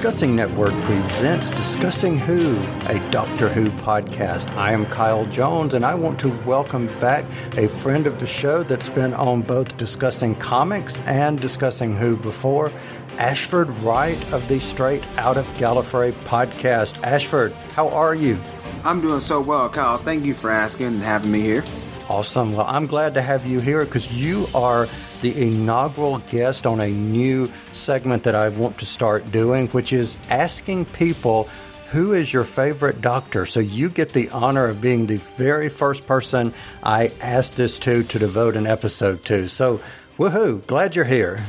Discussing Network presents Discussing Who, a Doctor Who podcast. I am Kyle Jones, and I want to welcome back a friend of the show that's been on both Discussing Comics and Discussing Who before, Ashford Wright of the Straight Out of Gallifrey podcast. Ashford, how are you? I'm doing so well, Kyle. Thank you for asking and having me here. Awesome. Well, I'm glad to have you here because you are the inaugural guest on a new segment that I want to start doing, which is asking people who is your favorite doctor. So you get the honor of being the very first person I asked this to to devote an episode to. So, woohoo! Glad you're here.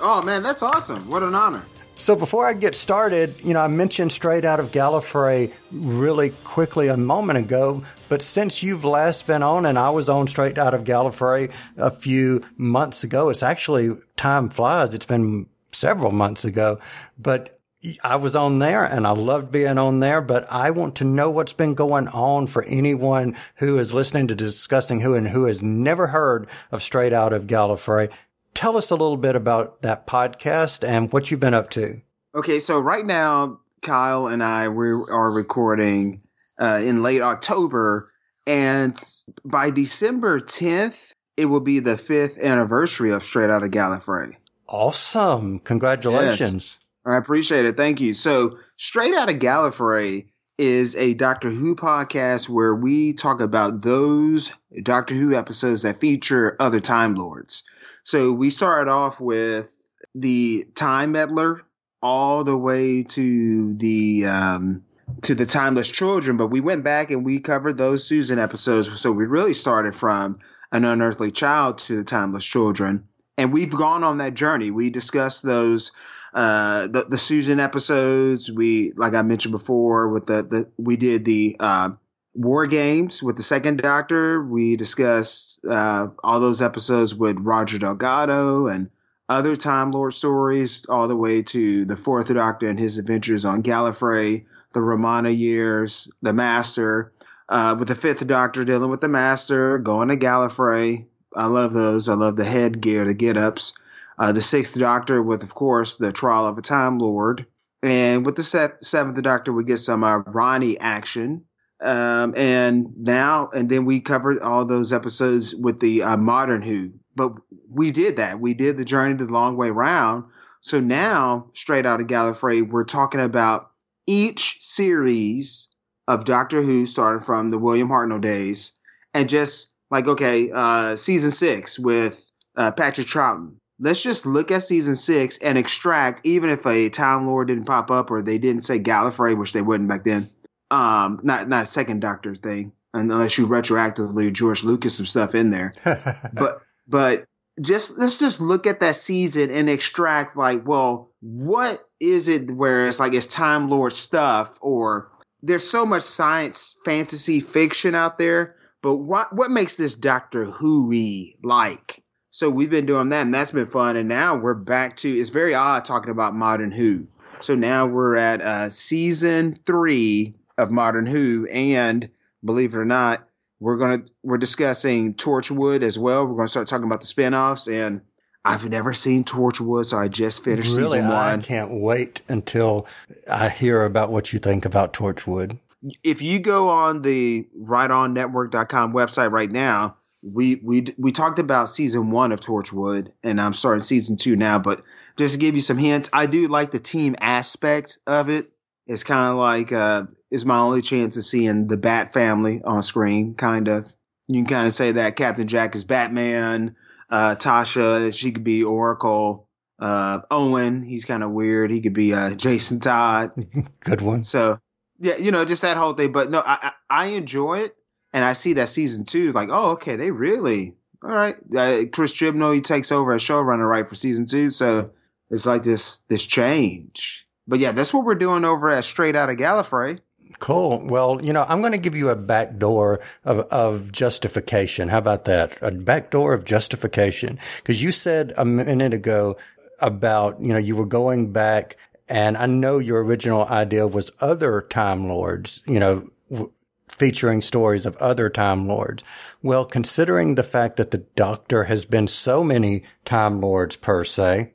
Oh man, that's awesome! What an honor. So before I get started, you know, I mentioned straight out of Gallifrey really quickly a moment ago, but since you've last been on and I was on straight out of Gallifrey a few months ago, it's actually time flies. It's been several months ago, but I was on there and I loved being on there, but I want to know what's been going on for anyone who is listening to discussing who and who has never heard of straight out of Gallifrey. Tell us a little bit about that podcast and what you've been up to. Okay, so right now, Kyle and I we are recording uh, in late October, and by December 10th, it will be the fifth anniversary of Straight Out of Gallifrey. Awesome! Congratulations. Yes. I appreciate it. Thank you. So, Straight Out of Gallifrey is a Doctor Who podcast where we talk about those Doctor Who episodes that feature other Time Lords. So we started off with the Time Meddler all the way to the um, to the Timeless Children, but we went back and we covered those Susan episodes. So we really started from an unearthly child to the Timeless Children, and we've gone on that journey. We discussed those uh, the the Susan episodes. We like I mentioned before with the the we did the uh, War Games with the Second Doctor. We discussed uh, all those episodes with Roger Delgado and other Time Lord stories, all the way to the Fourth Doctor and his adventures on Gallifrey, the Romana years, the Master, uh, with the Fifth Doctor dealing with the Master, going to Gallifrey. I love those. I love the headgear, the get ups. Uh, the Sixth Doctor with, of course, the Trial of a Time Lord. And with the Seventh Doctor, we get some uh, Rani action um, and now, and then we covered all those episodes with the uh, modern Who. But we did that. We did the journey the long way round. So now, straight out of Gallifrey, we're talking about each series of Doctor Who, starting from the William Hartnell days, and just like okay, uh, season six with uh, Patrick Troughton. Let's just look at season six and extract, even if a Time Lord didn't pop up or they didn't say Gallifrey, which they wouldn't back then um, not not a second Doctor thing, unless you retroactively George Lucas some stuff in there. but but just let's just look at that season and extract like, well, what is it where it's like it's Time Lord stuff or there's so much science fantasy fiction out there, but what what makes this Doctor Who we like? So we've been doing that and that's been fun. And now we're back to it's very odd talking about modern Who. So now we're at uh, season three of Modern Who, and believe it or not, we're gonna we're discussing Torchwood as well. We're gonna start talking about the spinoffs, and I've never seen Torchwood, so I just finished really, season one. I can't wait until I hear about what you think about Torchwood. If you go on the rightonnetwork.com website right now, we we we talked about season one of Torchwood, and I'm starting season two now. But just to give you some hints, I do like the team aspect of it. It's kind of like uh, is my only chance of seeing the Bat family on screen. Kind of, you can kind of say that Captain Jack is Batman. Uh, Tasha, she could be Oracle. Uh, Owen, he's kind of weird. He could be uh, Jason Todd. Good one. So yeah, you know, just that whole thing. But no, I, I, I enjoy it, and I see that season two. Like, oh, okay, they really all right. Uh, Chris Chibnall, he takes over as showrunner right for season two, so it's like this this change. But yeah, that's what we're doing over at Straight Out of Gallifrey. Cool. Well, you know, I'm going to give you a back door of, of justification. How about that? A back door of justification. Because you said a minute ago about, you know, you were going back and I know your original idea was other Time Lords, you know, w- featuring stories of other Time Lords. Well, considering the fact that the Doctor has been so many Time Lords per se,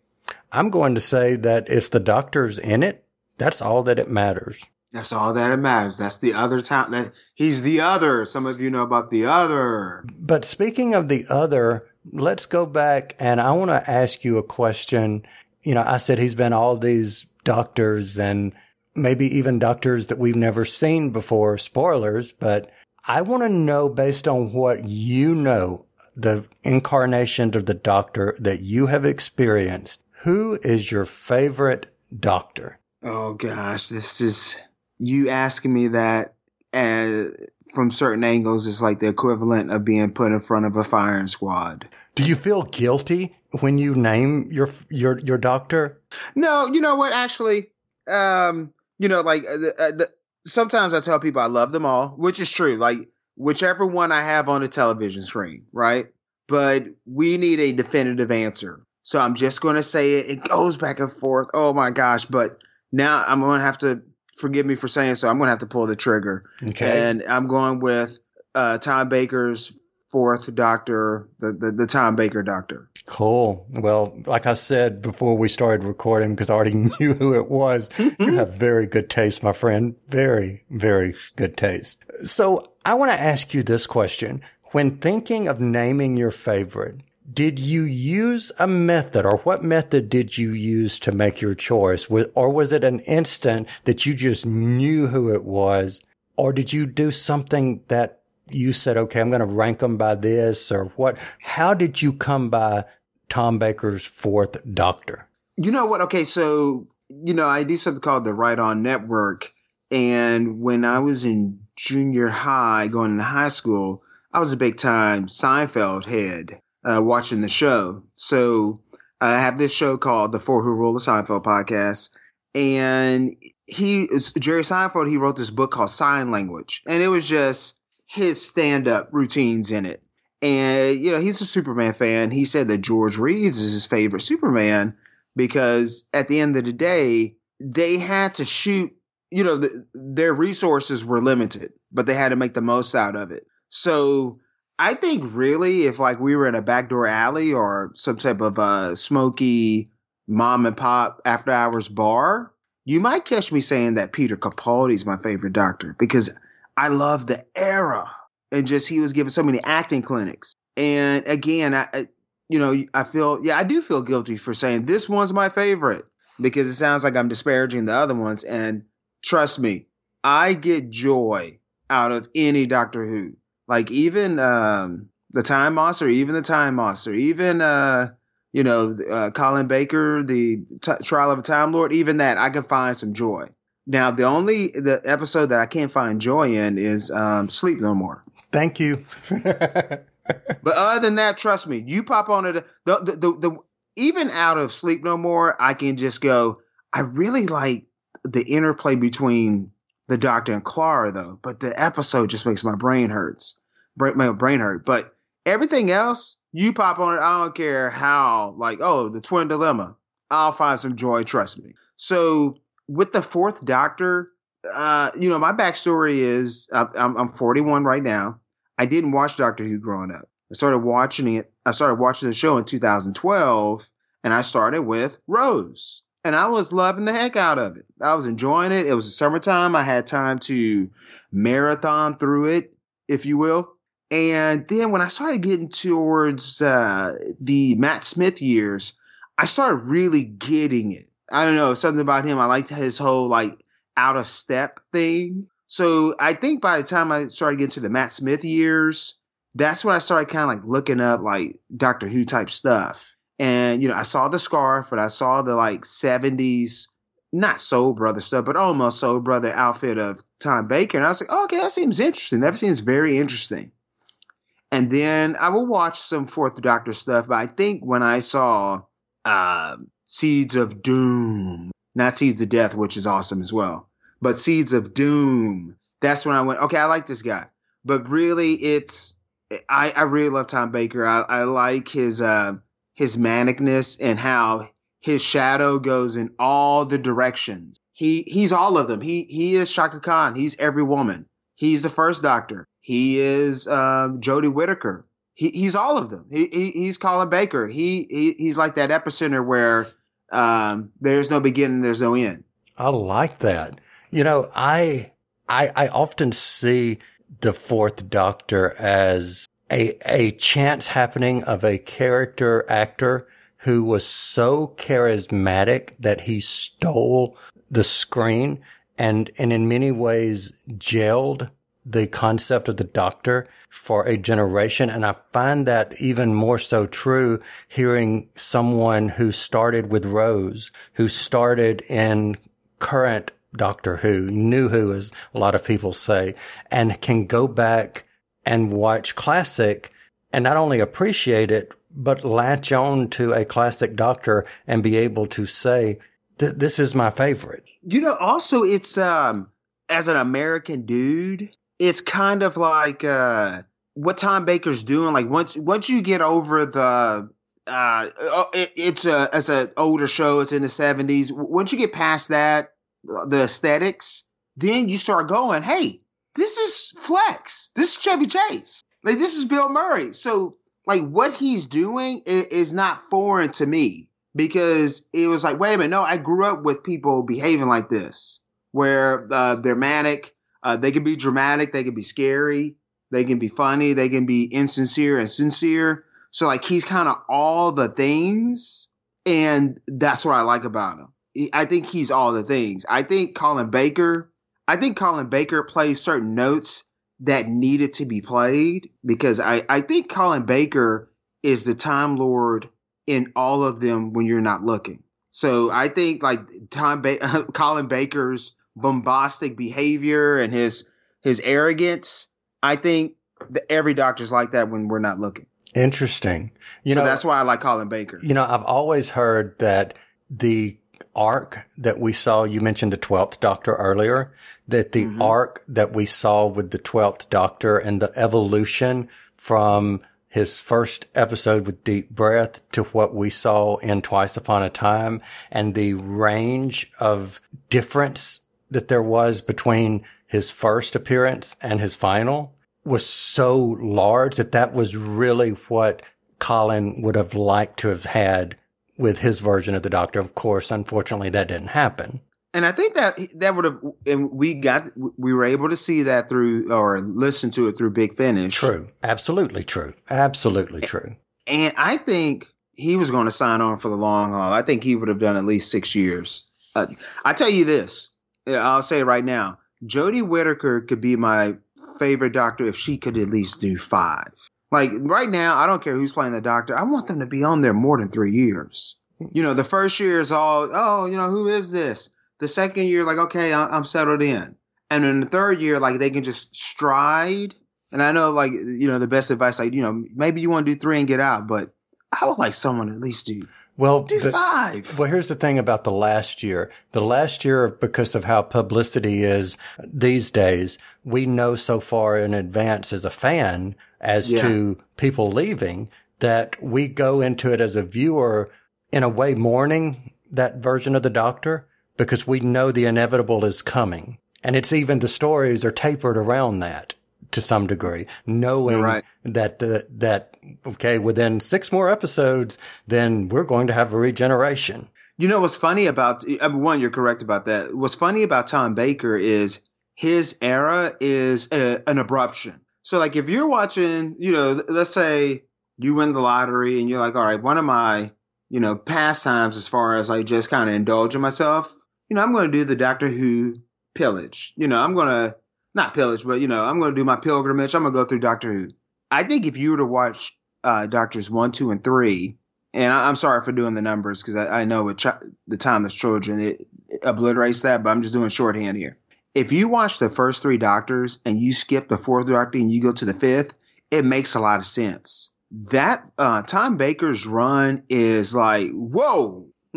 I'm going to say that if the Doctor's in it, That's all that it matters. That's all that it matters. That's the other time that he's the other. Some of you know about the other. But speaking of the other, let's go back and I want to ask you a question. You know, I said he's been all these doctors and maybe even doctors that we've never seen before. Spoilers, but I want to know based on what you know, the incarnation of the doctor that you have experienced, who is your favorite doctor? Oh gosh, this is you asking me that and from certain angles is like the equivalent of being put in front of a firing squad. Do you feel guilty when you name your your your doctor? No, you know what? Actually, um, you know, like uh, uh, the, sometimes I tell people I love them all, which is true. Like whichever one I have on the television screen, right? But we need a definitive answer. So I'm just going to say it. It goes back and forth. Oh my gosh! But now I'm going to have to forgive me for saying so. I'm going to have to pull the trigger. Okay. And I'm going with uh, Tom Baker's fourth doctor, the, the, the Tom Baker doctor. Cool. Well, like I said before we started recording, because I already knew who it was, you have very good taste, my friend. Very, very good taste. So I want to ask you this question. When thinking of naming your favorite, did you use a method or what method did you use to make your choice? Or was it an instant that you just knew who it was? Or did you do something that you said, okay, I'm going to rank them by this or what? How did you come by Tom Baker's fourth doctor? You know what? Okay. So, you know, I do something called the Right On Network. And when I was in junior high, going into high school, I was a big time Seinfeld head uh, watching the show. So I have this show called the Four Who Rule the Seinfeld podcast. And he, Jerry Seinfeld, he wrote this book called SeinLanguage. And it was just his stand up routines in it. And, you know, he's a Superman fan. He said that George Reeves is his favorite Superman because at the end of the day, they had to shoot, you know, the, their resources were limited, but they had to make the most out of it. So I think really, if like we were in a backdoor alley or some type of uh, smoky mom and pop after hours bar, you might catch me saying that Peter Capaldi is my favorite doctor because I love the era and just he was giving so many acting clinics. And again, I, I you know, I feel yeah, I do feel guilty for saying this one's my favorite because it sounds like I'm disparaging the other ones. And trust me, I get joy out of any Doctor Who. Like even um, the Time Monster, even the Time Monster, even uh, you know uh, Colin Baker, the t- Trial of a Time Lord, even that I can find some joy. Now the only the episode that I can't find joy in is um, Sleep No More. Thank you. but other than that, trust me, you pop on it. The, the, the, the even out of Sleep No More, I can just go. I really like the interplay between the Doctor and Clara though, but the episode just makes my brain hurts. My brain hurt. But everything else, you pop on it. I don't care how. Like, oh, the twin dilemma. I'll find some joy. Trust me. So with the fourth Doctor, uh, you know, my backstory is I'm, I'm 41 right now. I didn't watch Doctor Who growing up. I started watching it. I started watching the show in 2012, and I started with Rose and I was loving the heck out of it. I was enjoying it. It was summertime. I had time to marathon through it, if you will. And then when I started getting towards uh, the Matt Smith years, I started really getting it. I don't know something about him. I liked his whole like out of step thing. So I think by the time I started getting to the Matt Smith years, that's when I started kind of like looking up like Doctor Who type stuff. And, you know, I saw the scarf and I saw the like 70s, not Soul Brother stuff, but almost Soul Brother outfit of Tom Baker. And I was like, okay, that seems interesting. That seems very interesting. And then I will watch some Fourth Doctor stuff, but I think when I saw uh, Seeds of Doom, not Seeds of Death, which is awesome as well, but Seeds of Doom, that's when I went, okay, I like this guy. But really, it's, I, I really love Tom Baker. I, I like his, uh, his manicness and how his shadow goes in all the directions. He he's all of them. He he is Chaka Khan. He's every woman. He's the first Doctor. He is um, Jodie Whittaker. He, he's all of them. He, he he's Colin Baker. He, he he's like that epicenter where um, there's no beginning, there's no end. I like that. You know, I, I, I often see the fourth doctor as a, a chance happening of a character actor who was so charismatic that he stole the screen and, and in many ways gelled the concept of the doctor for a generation. And I find that even more so true hearing someone who started with Rose, who started in current Doctor Who, New Who, as a lot of people say, and can go back and watch classic and not only appreciate it, but latch on to a classic Doctor and be able to say, this is my favorite. You know, also it's, um, as an American dude, it's kind of like, uh, what Tom Baker's doing. Like once, once you get over the, uh, oh, it, it's a, as an older show, it's in the seventies. Once you get past that, the aesthetics, then you start going, hey, this is Fletch. This is Chevy Chase. Like this is Bill Murray. So like what he's doing is, not foreign to me because it was like, wait a minute, no, I grew up with people behaving like this, where uh, they're manic, uh, they can be dramatic, they can be scary, they can be funny, they can be insincere and sincere. So like he's kind of all the things, and that's what I like about him. I think he's all the things. I think Colin Baker, I think Colin Baker plays certain notes that needed to be played because I, I think Colin Baker is the Time Lord in all of them when you're not looking. So I think like Tom ba- Colin Baker's bombastic behavior and his his arrogance, I think every doctor's like that when we're not looking. Interesting. You so know, that's why I like Colin Baker. You know, I've always heard that the arc that we saw, you mentioned the 12th Doctor earlier, that the mm-hmm. arc that we saw with the 12th Doctor and the evolution from his first episode with Deep Breath to what we saw in Twice Upon a Time and the range of difference that there was between his first appearance and his final was so large that that was really what Colin would have liked to have had with his version of the Doctor. Of course, unfortunately, that didn't happen. And I think that that would have, and we got, we were able to see that through or listen to it through Big Finish. True. Absolutely true. Absolutely true. And I think he was going to sign on for the long haul. I think he would have done at least six years. Uh, I tell you this, I'll say it right now. Jodie Whittaker could be my favorite doctor if she could at least do five. Like right now, I don't care who's playing the doctor. I want them to be on there more than three years. You know, the first year is all, oh, you know, who is this? The second year, like, okay, I'm settled in. And then the third year, like, they can just stride. And I know, like, you know, the best advice, like, you know, maybe you want to do three and get out, but I would like someone at least do well, do the, five. Well, here's the thing about the last year. The last year, because of how publicity is these days, we know so far in advance as a fan as yeah. to people leaving that we go into it as a viewer in a way mourning that version of the doctor because we know the inevitable is coming. And it's even the stories are tapered around that to some degree, knowing right. that the, that, okay, within six more episodes, then we're going to have a regeneration. You know, what's funny about, I mean, one, you're correct about that. What's funny about Tom Baker is his era is a, an abruption. So like if you're watching, you know, let's say you win the lottery and you're like, all right, one of my, you know, pastimes as far as like just kind of indulging myself, you know, I'm going to do the Doctor Who pillage. You know, I'm going to not pillage, but you know, I'm going to do my pilgrimage. I'm going to go through Doctor Who. I think if you were to watch uh, Doctors one, two, and three, and I, am sorry for doing the numbers because I, I, know ch- the timeless children it, it obliterates that, but I'm just doing shorthand here if you watch the first three doctors and you skip the fourth doctor and you go to the fifth, it makes a lot of sense. That uh, Tom Baker's run is like, whoa.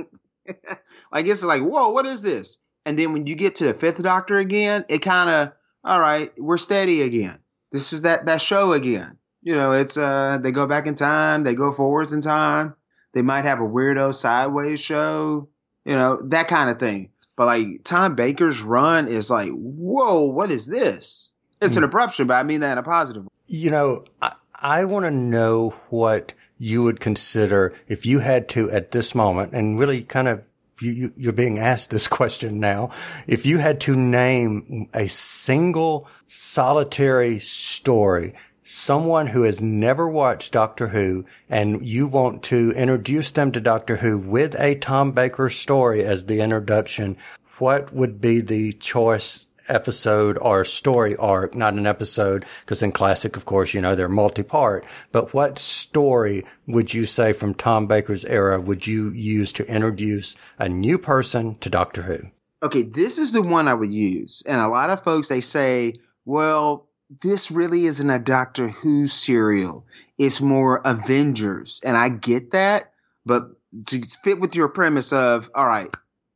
like it's like, whoa, what is this? And then when you get to the fifth doctor again, it kind of, all right, we're steady again. This is that that show again. You know, it's uh they go back in time, they go forwards in time. They might have a weirdo sideways show, you know, that kind of thing. But like Tom Baker's run is like, whoa, what is this? It's an abruption, but I mean that in a positive way. You know, I, I want to know what you would consider if you had to at this moment and really kind of you, you're being asked this question now. If you had to name a single solitary story, someone who has never watched Doctor Who and you want to introduce them to Doctor Who with a Tom Baker story as the introduction, what would be the choice episode or story arc, not an episode, because in classic, of course, you know, they're multi-part, but what story would you say from Tom Baker's era would you use to introduce a new person to Doctor Who? Okay, this is the one I would use. And a lot of folks, they say, well, this really isn't a Doctor Who serial. It's more Avengers. And I get that, but to fit with your premise of, all right,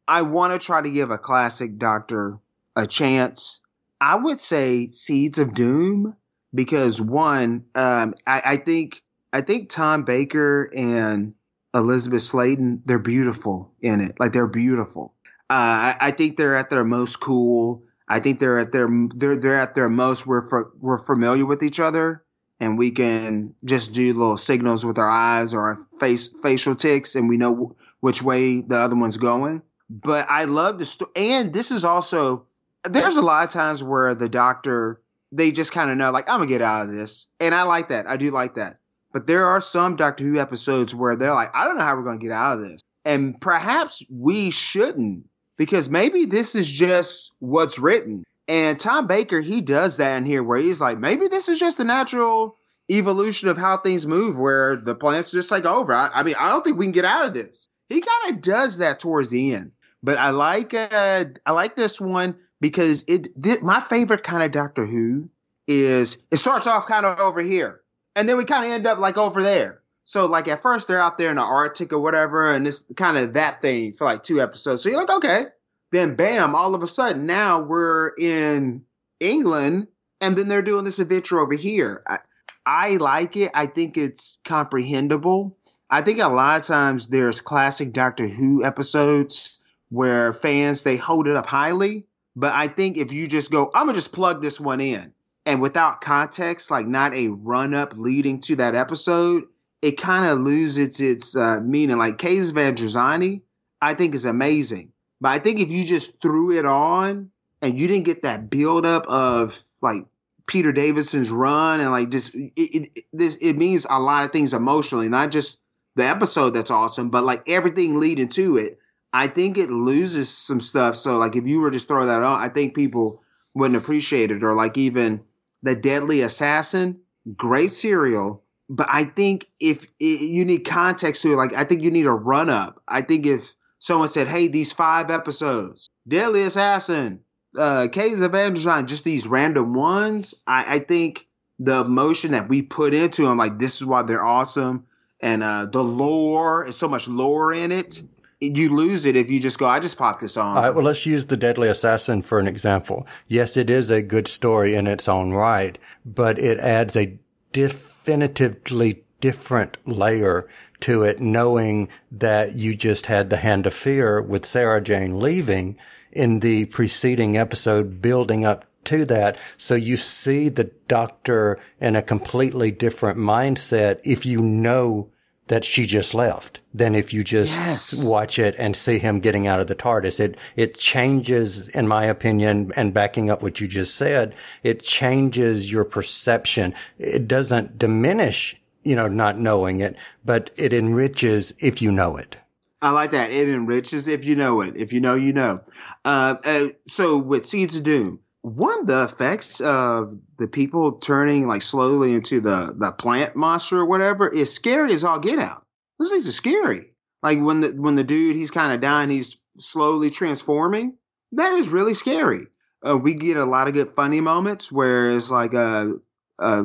I want to try to give a classic Doctor a chance. I would say Seeds of Doom because one, um, I, I think I think Tom Baker and Elizabeth Sladen, they're beautiful in it. Like they're beautiful. Uh, I, I, think they're at their most cool. I think they're at their they're they're at their most. We're for, we're familiar with each other, and we can just do little signals with our eyes or our face facial ticks, and we know which way the other one's going. But I love the story, and this is also there's a lot of times where the doctor they just kind of know like I'm gonna get out of this, and I like that. I do like that. But there are some Doctor Who episodes where they're like, I don't know how we're gonna get out of this, and perhaps we shouldn't because maybe this is just what's written. And Tom Baker, he does that in here where he's like, maybe this is just the natural evolution of how things move, where the planets just take over. I, I mean, I don't think we can get out of this. He kind of does that towards the end. But I like uh, I like this one because it th- my favorite kind of Doctor Who is it starts off kind of over here and then we kind of end up like over there. So like at first they're out there in the Arctic or whatever, and it's kind of that thing for like two episodes. So you're like, okay. Then bam, all of a sudden now we're in England, and then they're doing this adventure over here. I, I like it. I think it's comprehensible. I think a lot of times there's classic Doctor Who episodes where fans they hold it up highly, but I think if you just go, I'm gonna just plug this one in, and without context, like not a run up leading to that episode, it kind of loses its uh, meaning. Like Caves of Androzani, I think is amazing, but I think if you just threw it on and you didn't get that buildup of like Peter Davidson's run and like just it, it, this it means a lot of things emotionally, not just the episode that's awesome, but like everything leading to it. I think it loses some stuff. So like if you were just throw that on, I think people wouldn't appreciate it. Or like even the Deadly Assassin, great serial. But I think if it, you need context to it, like I think you need a run up. I think if someone said, "Hey, these five episodes, Deadly Assassin, uh, Caves of Androzani, just these random ones," I, I think the emotion that we put into them, like this is why they're awesome, and uh, the lore is so much lore in it you lose it if you just go, I just popped this on. All right, well, let's use The Deadly Assassin for an example. Yes, it is a good story in its own right, but it adds a definitively different layer to it, knowing that you just had the hand of fear with Sarah Jane leaving in the preceding episode, building up to that. So you see the doctor in a completely different mindset if you know that she just left than if you just yes. watch it and see him getting out of the TARDIS. It, it changes, in my opinion, and backing up what you just said, it changes your perception. It doesn't diminish, you know, not knowing it, but it enriches if you know it. I like that. It enriches if you know it. If you know, you know. Uh, uh, so with Seeds of Doom, one of the effects of the people turning like slowly into the the plant monster or whatever is scary as all get out. Those things are scary. Like when the when the dude he's kind of dying, he's slowly transforming. That is really scary. Uh, we get a lot of good funny moments where it's like uh, uh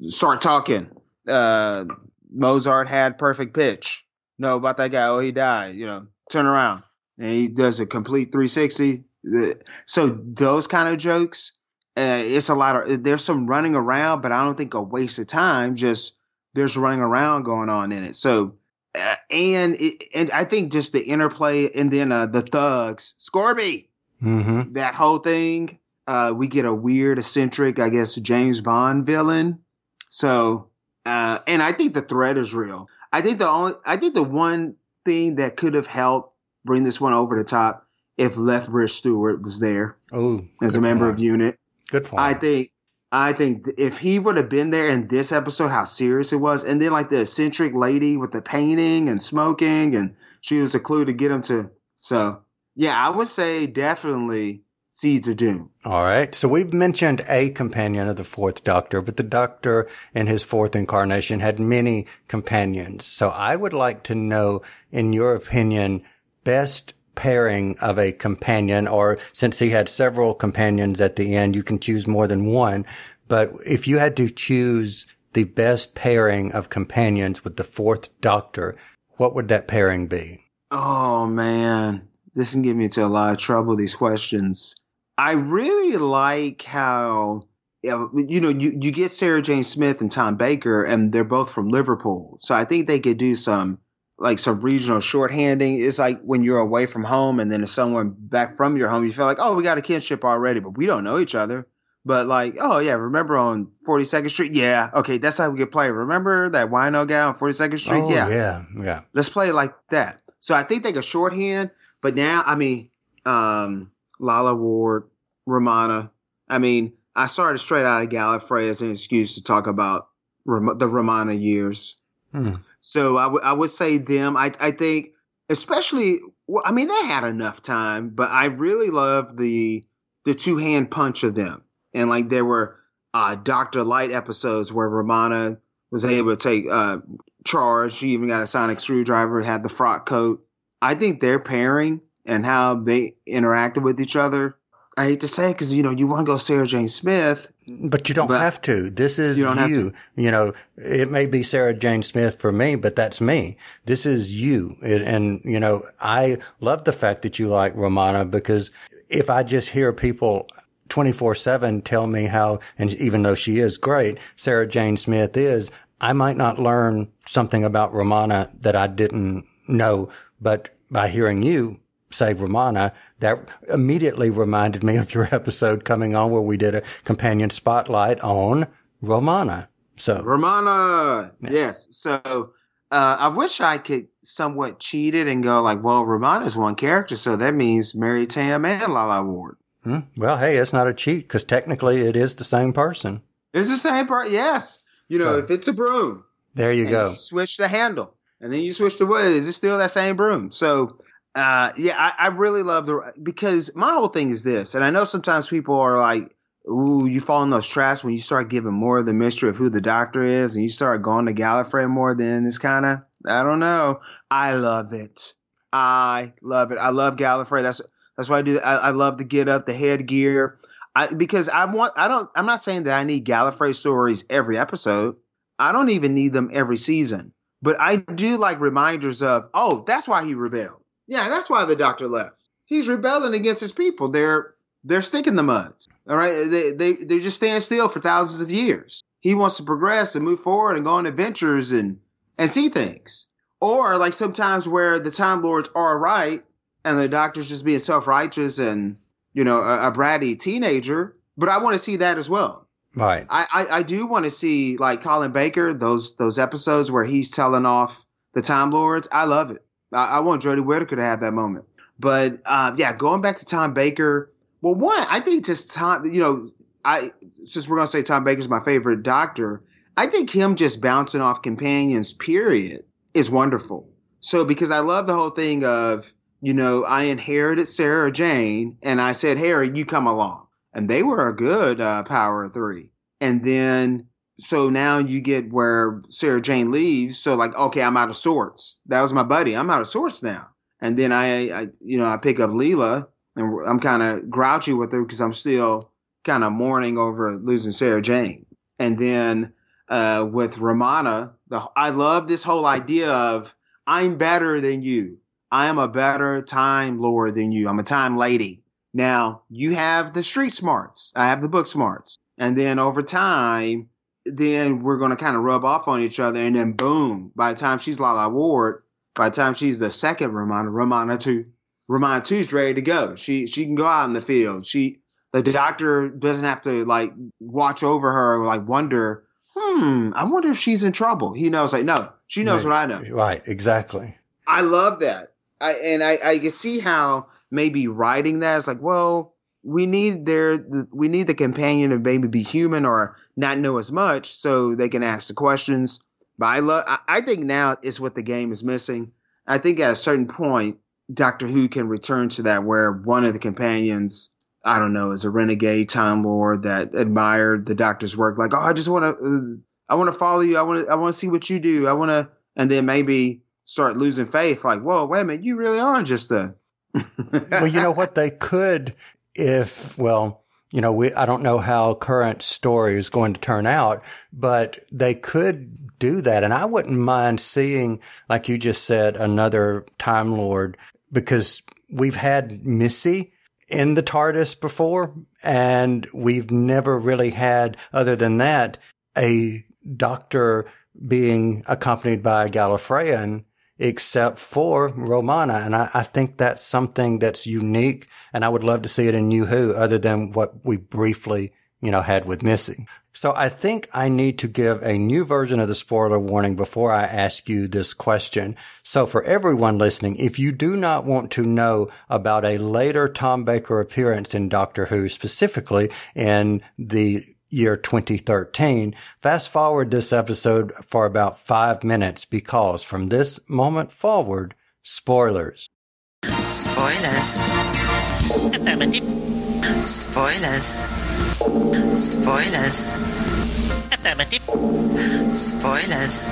start talking. Uh, Mozart had perfect pitch. No, about that guy. Oh, he died. You know, turn around and he does a complete 360 so those kind of jokes, uh, it's a lot of there's some running around, but I don't think a waste of time. Just there's running around going on in it. So uh, and it, and I think just the interplay and then uh, the thugs, Scorby, mm-hmm. that whole thing. Uh, we get a weird, eccentric, I guess, James Bond villain. So, uh, and I think the threat is real. I think the only, I think the one thing that could have helped bring this one over the top if Lethbridge Stewart was there Oh, as a member of unit. Good for I think I think if he would have been there in this episode, how serious it was, and then like the eccentric lady with the painting and smoking, and she was a clue to get him to. So yeah, I would say definitely Seeds of Doom. All right. So we've mentioned a companion of the fourth Doctor, but the Doctor in his fourth incarnation had many companions. So I would like to know, in your opinion, best pairing of a companion, or since he had several companions at the end, you can choose more than one. But if you had to choose the best pairing of companions with the fourth Doctor, what would that pairing be? Oh man, this can get me into a lot of trouble. These questions. I really like how you know you you get Sarah Jane Smith and Tom Baker, and they're both from Liverpool, so I think they could do some like some regional shorthanding. It's like when you're away from home, and then if someone back from your home, you feel like, oh, we got a kinship already, but we don't know each other. But like, oh yeah, remember on 42nd Street? Yeah, okay, that's how we could play. Remember that wino guy on 42nd Street? Oh, yeah. Yeah. let's play it like that. So I think they go shorthand, but now I mean, um, Lalla Ward, Romana. I mean, I started straight out of Gallifrey as an excuse to talk about the Romana years. Hmm. So I would would say them. I I think especially. Well, I mean, they had enough time, but I really love the the two hand punch of them. And like there were uh, Doctor-lite episodes where Romana was able to take uh, charge. She even got a sonic screwdriver, had the frock coat. I think their pairing and how they interacted with each other. I hate to say it because you know you want to go Sarah Jane Smith. But you don't But have to. This is you you. You, know, it may be Sarah Jane Smith for me, but that's me. This is you. It, and, you know, I love the fact that you like Romana because if I just hear people 24 seven tell me how, and even though she is great, Sarah Jane Smith is, I might not learn something about Romana that I didn't know, but by hearing you say Romana, that immediately reminded me of your episode coming on where we did a companion spotlight on Romana. So, Romana, yes. So uh, I wish I could somewhat cheat it and go like, well, Romana's one character, so that means Mary Tamm and Lalla Ward. hmm, well, hey, it's not a cheat because technically it is the same person. It's the same part. Yes, you know, So- if it's a broom, There you go. you switch the handle, and then you switch the wood. Is it still that same broom? So, uh, yeah, I, I really love the because my whole thing is this, and I know sometimes people are like, "Ooh, you fall in those traps when you start giving more of the mystery of who the doctor is, and you start going to Gallifrey more." Then it's kind of, I don't know. I love it. I love it. I love Gallifrey. That's that's why I do. I, I love the get up, the headgear. I because I want. I don't. I'm not saying that I need Gallifrey stories every episode. I don't even need them every season. But I do like reminders of, oh, that's why he rebelled. Yeah, that's why the doctor left. He's rebelling against his people. They're they're sticking the muds. All right. They they they just stand still for thousands of years. He wants to progress and move forward and go on adventures and and see things. Or like sometimes where the Time Lords are right and the doctor's just being self righteous and you know a, a bratty teenager. But I want to see that as well. Right. I, I, I do want to see like Colin Baker those those episodes where he's telling off the Time Lords. I love it. I, I want Jodie Whittaker to have that moment. But uh, yeah, going back to Tom Baker. Well, one, I think just Tom. You know, I since we're gonna say Tom Baker's my favorite Doctor, I think him just bouncing off companions. Period is wonderful. So because I love the whole thing of you know I inherited Sarah Jane and I said Harry, you come along and they were a good uh, power of three. And then so now you get where Sarah Jane leaves. So like, okay, I'm out of sorts. That was my buddy. I'm out of sorts now. And then I, I you know, I pick up Leela, and I'm kind of grouchy with her because I'm still kind of mourning over losing Sarah Jane. And then uh, with Romana, the I love this whole idea of I'm better than you. I am a better time lord than you. I'm a time lady. Now you have the street smarts. I have the book smarts. And then over time, then we're going to kind of rub off on each other. And then boom, by the time she's Lalla Ward, by the time she's the second Romana, Romana two, Romana two's ready to go. She, she can go out in the field. She, the doctor doesn't have to like watch over her or like wonder, hmm, I wonder if she's in trouble. He knows like, no, she knows Right. what I know. Right. Exactly. I love that. I and I, I can see how maybe writing that is like, well, we need their we need the companion to maybe be human or not know as much so they can ask the questions. But I love I, think now is what the game is missing. I think at a certain point, Doctor Who can return to that where one of the companions, I don't know, is a renegade time lord that admired the Doctor's work. Like, oh, I just want to, I want to follow you. I want to, I want to see what you do. I want to, and then maybe start losing faith. Like, whoa, wait a minute, you really are just a. well, you know what they could, if well, you know, we I don't know how current story is going to turn out, but they could do that, and I wouldn't mind seeing, like you just said, another Time Lord because we've had Missy in the TARDIS before, and we've never really had, other than that, a Doctor being accompanied by a Gallifreyan except for Romana. And I, I, think that's something that's unique. And I would love to see it in New Who other than what we briefly, you know, had with Missy. So I think I need to give a new version of the spoiler warning before I ask you this question. So for everyone listening, if you do not want to know about a later Tom Baker appearance in Doctor Who, specifically in the year 2013. Fast forward this episode for about five minutes because from this moment forward, spoilers. Spoilers. Spoilers. Spoilers. Spoilers.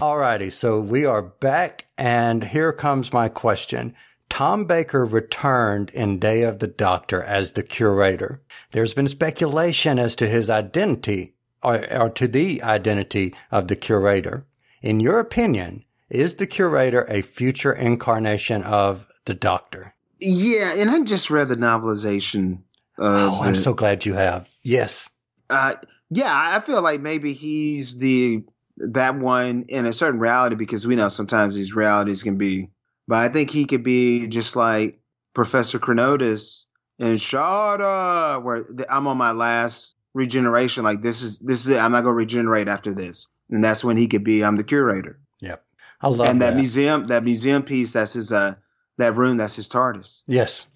Alrighty, so we are back and here comes my question. Tom Baker returned in Day of the Doctor as the curator. There's been speculation as to his identity or, or, to the identity of the curator. In your opinion, is the curator a future incarnation of the Doctor? Yeah, and I just read the novelization. oh, I'm so glad you have. Yes. Uh, yeah, I feel like maybe he's the that one in a certain reality because we know sometimes these realities can be but I think he could be just like Professor Chronotis in Shada, where I'm on my last regeneration. Like this is this is it. I'm not gonna regenerate after this, and that's when he could be. I'm the curator. Yep, I love and that. that museum. That museum piece. That's his. Uh, that room. That's his TARDIS. Yes,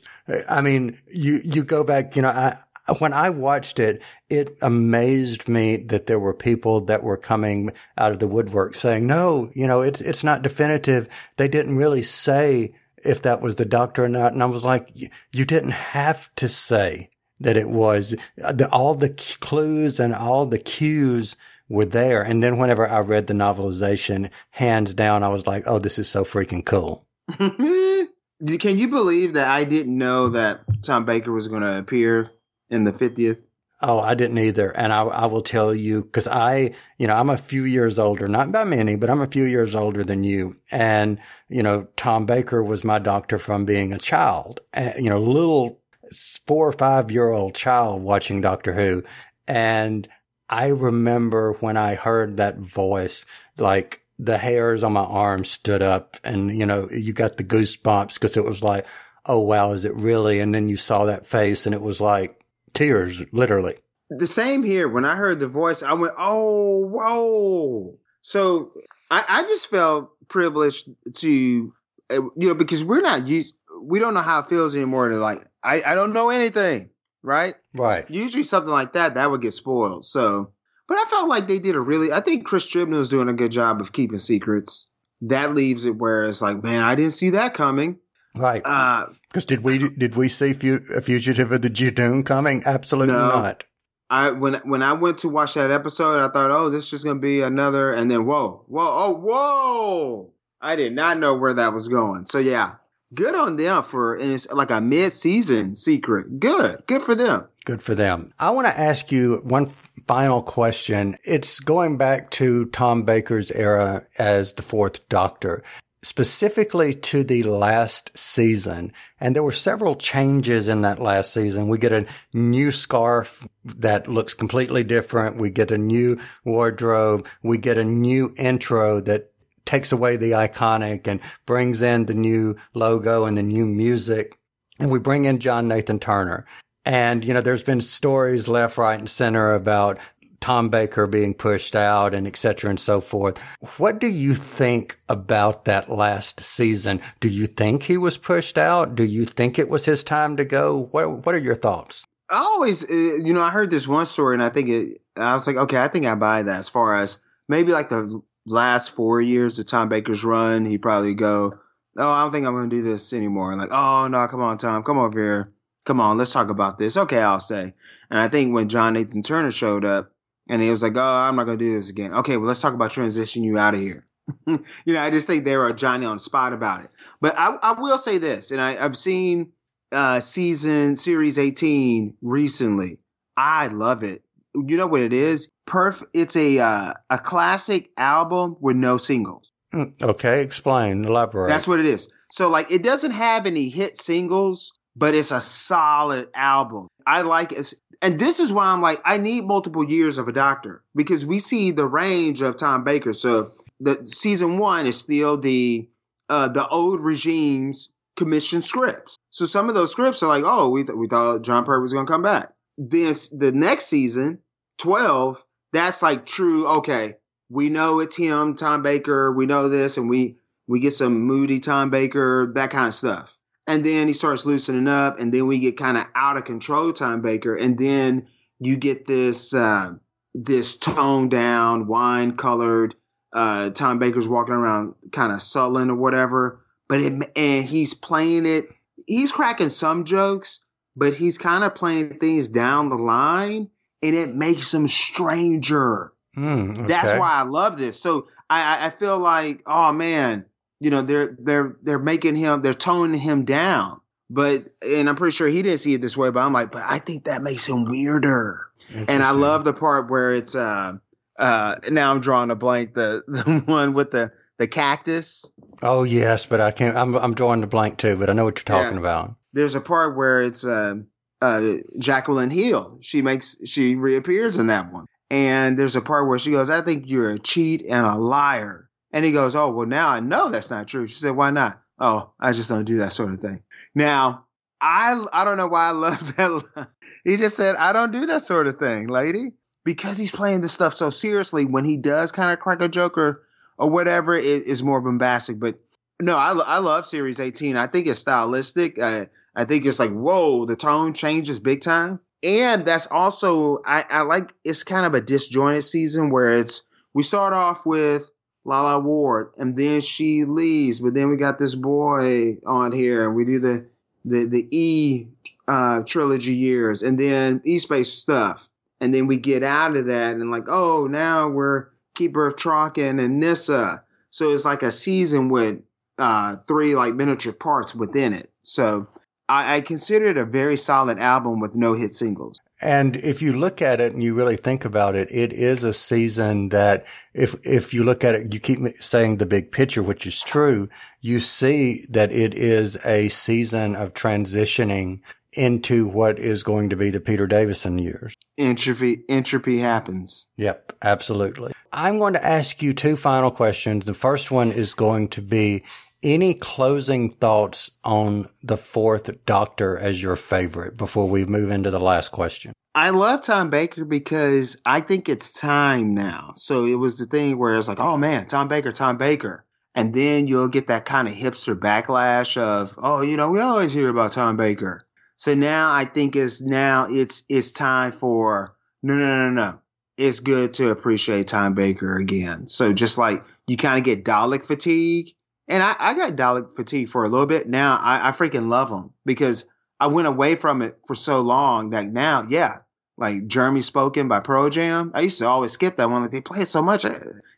I mean you you go back. You know, I when I watched it, it amazed me that there were people that were coming out of the woodwork saying, no, you know, it's, it's not definitive. They didn't really say if that was the doctor or not. And I was like, you didn't have to say that it was the, all the clues and all the cues were there. And then whenever I read the novelization, hands down, I was like, oh, this is so freaking cool. Can you believe that I didn't know that Tom Baker was going to appear in the 50th? Oh, I didn't either. And I, I will tell you, cause I, you know, I'm a few years older, not by many, but I'm a few years older than you. And, you know, Tom Baker was my doctor from being a child, eh, you know, little four or five year old child watching Doctor Who. And I remember when I heard that voice, like the hairs on my arms stood up and, you know, you got the goosebumps because it was like, oh, wow, is it really? And then you saw that face and it was like, tears, literally. The same here. When I heard the voice, I went, "Oh, whoa!" So I, I just felt privileged to, uh, you know, because we're not used. We don't know how it feels anymore. To like, I, I don't know anything, right? Right. Usually something like that that would get spoiled. So, but I felt like they did a really. I think Chris Chibnall is doing a good job of keeping secrets. That leaves it where it's like, man, I didn't see that coming. Right. Because uh, did we did we see fu- a fugitive of the Judoon coming? Absolutely no. not. I when when I went to watch that episode, I thought, oh, this is just gonna be another, and then whoa, whoa, oh, whoa! I did not know where that was going. So yeah, good on them for and it's like a mid season secret. Good, good for them. Good for them. I want to ask you one final question. It's going back to Tom Baker's era as the fourth Doctor specifically to the last season. And there were several changes in that last season. We get a new scarf that looks completely different. We get a new wardrobe. We get a new intro that takes away the iconic and brings in the new logo and the new music. And we bring in John Nathan Turner. And, you know, there's been stories left, right, and center about Tom Baker being pushed out and et cetera and so forth. What do you think about that last season? Do you think he was pushed out? Do you think it was his time to go? What, what are your thoughts? I always, uh, you know, I heard this one story and I think it, I was like, okay, I think I buy that as far as maybe like the last four years of Tom Baker's run, he probably go, oh, I don't think I'm going to do this anymore. Like, oh, no, come on, Tom, come over here. Come on, let's talk about this. Okay, I'll say. And I think when John Nathan Turner showed up and he was like, oh, I'm not going to do this again. Okay, well, let's talk about transition you out of here. you know, I just think they were Johnny on the spot about it. But I, I will say this, and I, I've seen uh, season series 18 recently. I love it. You know what it is? Perf. It's a uh, a classic album with no singles. Okay, explain, elaborate. That's what it is. So like, it doesn't have any hit singles, but it's a solid album. I like it. And this is why I'm like, I need multiple years of a doctor because we see the range of Tom Baker. So the season one is still the uh, the old regime's commissioned scripts. So some of those scripts are like, oh, we th- we thought Jon Pertwee was going to come back. This the next season, twelve, that's like true. Okay, we know it's him, Tom Baker. We know this, and we we get some moody Tom Baker, that kind of stuff and then he starts loosening up, and then we get kind of out of control Tom Baker, and then you get this uh, this toned down, wine colored uh, Tom Baker's walking around kind of sullen or whatever, but it, and he's playing it. He's cracking some jokes, but he's kind of playing things down the line, and it makes him stranger. Mm, okay. That's why I love this. So I, I feel like, oh man, you know they're they're they're making him they're toning him down. But and i'm pretty sure he didn't see it this way but i'm like but i think that makes him weirder. And i love the part where it's uh uh now i'm drawing a blank the the one with the the cactus. Oh yes but i can't i'm, I'm drawing the blank too but i know what you're talking yeah. about. There's a part where it's uh uh jacqueline hill. She makes she reappears in that one. And there's a part where she goes i think you're a cheat and a liar and he goes, Oh, well, now I know that's not true. She said, Why not? Oh, I just don't do that sort of thing. Now, I I don't know why I love that. he just said, I don't do that sort of thing, lady. Because he's playing this stuff so seriously, when he does kind of crack a joke or, or whatever, it is more bombastic. But no, I, I love Series 18. I think it's stylistic. I, I think it's like, whoa, the tone changes big time. And that's also, I, I like, it's kind of a disjointed season where it's, we start off with Lalla Ward, and then she leaves. But then we got this boy on here, and we do the the the E uh, trilogy years, and then E Space stuff, and then we get out of that, and like, oh, now we're Keeper of Traken and Nyssa. So it's like a season with uh, three like miniature parts within it. So I, I consider it a very solid album with no hit singles. And if you look at it and you really think about it, it is a season that if, if you look at it, you keep saying the big picture, which is true. You see that it is a season of transitioning into what is going to be the Peter Davison years. Entropy, entropy happens. Yep, absolutely. I'm going to ask you two final questions. The first one is going to be any closing thoughts on the fourth Doctor as your favorite before we move into the last question? I love Tom Baker because I think it's time now. So it was the thing where it's like, oh man, Tom Baker, Tom Baker. And then you'll get that kind of hipster backlash of, oh, you know, we always hear about Tom Baker. So now I think it's now it's it's time for no no no no. It's good to appreciate Tom Baker again. So just like you kind of get Dalek fatigue and I, I got Dalek fatigue for a little bit. Now I, I freaking love them because I went away from it for so long that now, yeah, like Jeremy Spoken by Pearl Jam. I used to always skip that one. Like they play it so much.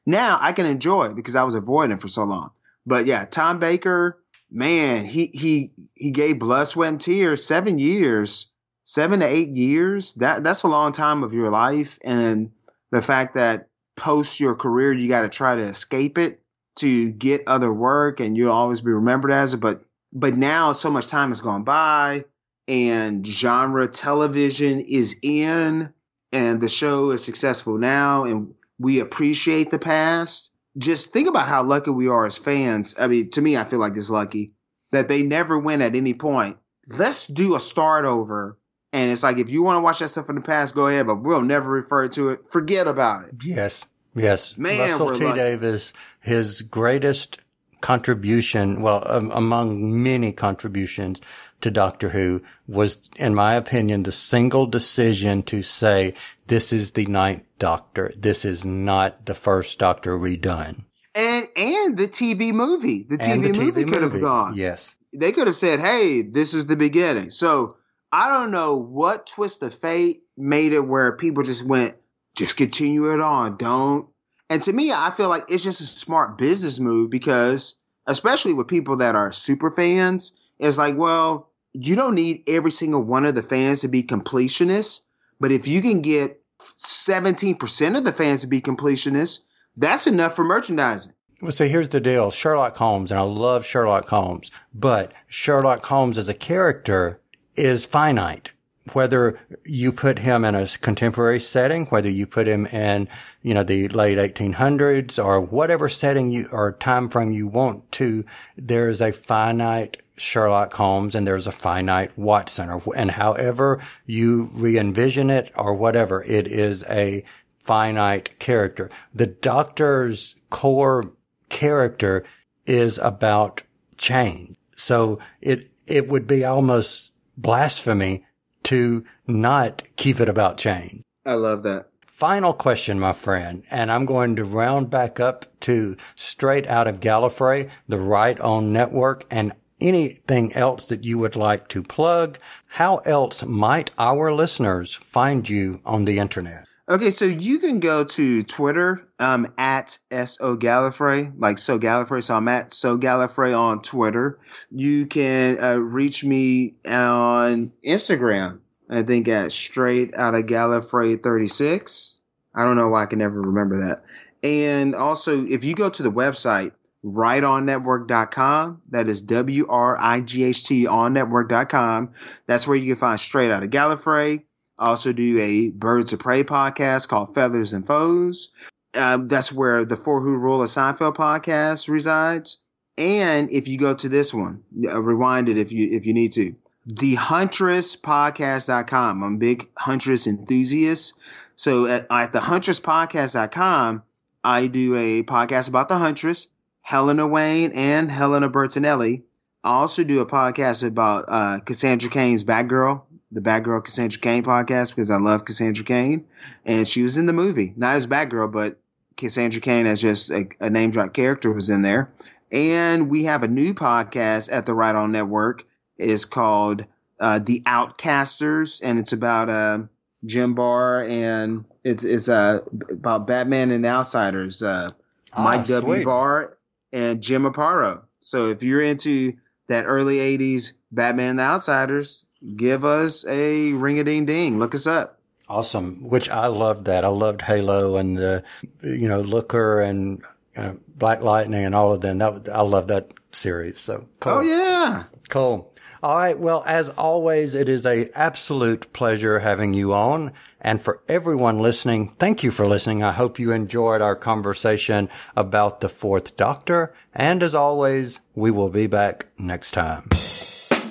Now I can enjoy it because I was avoiding it for so long. But yeah, Tom Baker, man, he he he gave blood, sweat, and tears seven years, seven to eight years. That that's a long time of your life, and the fact that post your career you got to try to escape it to get other work and you'll always be remembered as it. But but now so much time has gone by and genre television is in and the show is successful now and we appreciate the past. Just think about how lucky we are as fans. I mean, to me, I feel like it's lucky that they never win at any point. Let's do a start over And it's like if you want to watch that stuff in the past, go ahead, but we'll never refer to it. Forget about it. Yes. Yes. Man, Russell T. lucky. Davies, his greatest contribution, well, um, among many contributions to Doctor Who was, in my opinion, the single decision to say, this is the ninth Doctor. This is not the first Doctor redone. And and the TV movie, the TV, the movie TV could have gone. Yes. They could have said, "Hey, this is the beginning." So I don't know what twist of fate made it where people just went, "Just continue it on, don't." And to me, I feel like it's just a smart business move because, especially with people that are super fans, it's like, well, you don't need every single one of the fans to be completionists, but if you can get 17% of the fans to be completionists, that's enough for merchandising. Well, see, here's the deal. Sherlock Holmes, and I love Sherlock Holmes, but Sherlock Holmes as a character is finite. Whether you put him in a contemporary setting, whether you put him in, you know, the late 1800s or whatever setting you or time frame you want to, there is a finite Sherlock Holmes and there's a finite Watson or, and however you re-envision it or whatever, it is a finite character. The doctor's core character is about change. So it, it would be almost blasphemy to not keep it about change. I love that. Final question, my friend, and I'm going to round back up to straight out of Gallifrey, the Right On Network, and anything else that you would like to plug. How else might our listeners find you on the internet? Okay, so you can go to Twitter um, at so Gallifrey, like so Gallifrey. So I'm at so Gallifrey on Twitter. You can uh, reach me on Instagram. I think at straight out of Gallifrey 36. I don't know why I can never remember that. And also, if you go to the website rightonnetwork.com, that is W R I G H T on network.com. That's where you can find straight out of Gallifrey. I also do a Birds of Prey podcast called Feathers and Foes. Um, that's where the For Who Rule of Seinfeld podcast resides. And if you go to this one, uh, rewind it if you if you need to. The Huntress huntress.podcast.com. I'm a big Huntress enthusiast. So at, at the huntress.podcast.com, I do a podcast about the Huntress, Helena Wayne and Helena Bertinelli. I also do a podcast about uh, Cassandra Cain's Batgirl, the Batgirl Cassandra Cain podcast, because I love Cassandra Cain. And she was in the movie, not as Batgirl, but Cassandra Cain as just a, a name drop character was in there. And we have a new podcast at the Right On Network. It's called uh, The Outcasters, and it's about uh, Jim Barr and it's it's uh, about Batman and the Outsiders. Uh, Mike Ah, W. sweet. Barr and Jim Aparo. So if you're into that early 80s Batman the Outsiders, give us a ring a ding ding. Look us up. Awesome. Which I loved that. I loved Halo and the, you know, Looker and uh, Black Lightning and all of them. That I love that series. So cool. Oh, yeah. Cool. All right. Well, as always, it is a absolute pleasure having you on. And for everyone listening, thank you for listening. I hope you enjoyed our conversation about the fourth doctor. And as always, we will be back next time.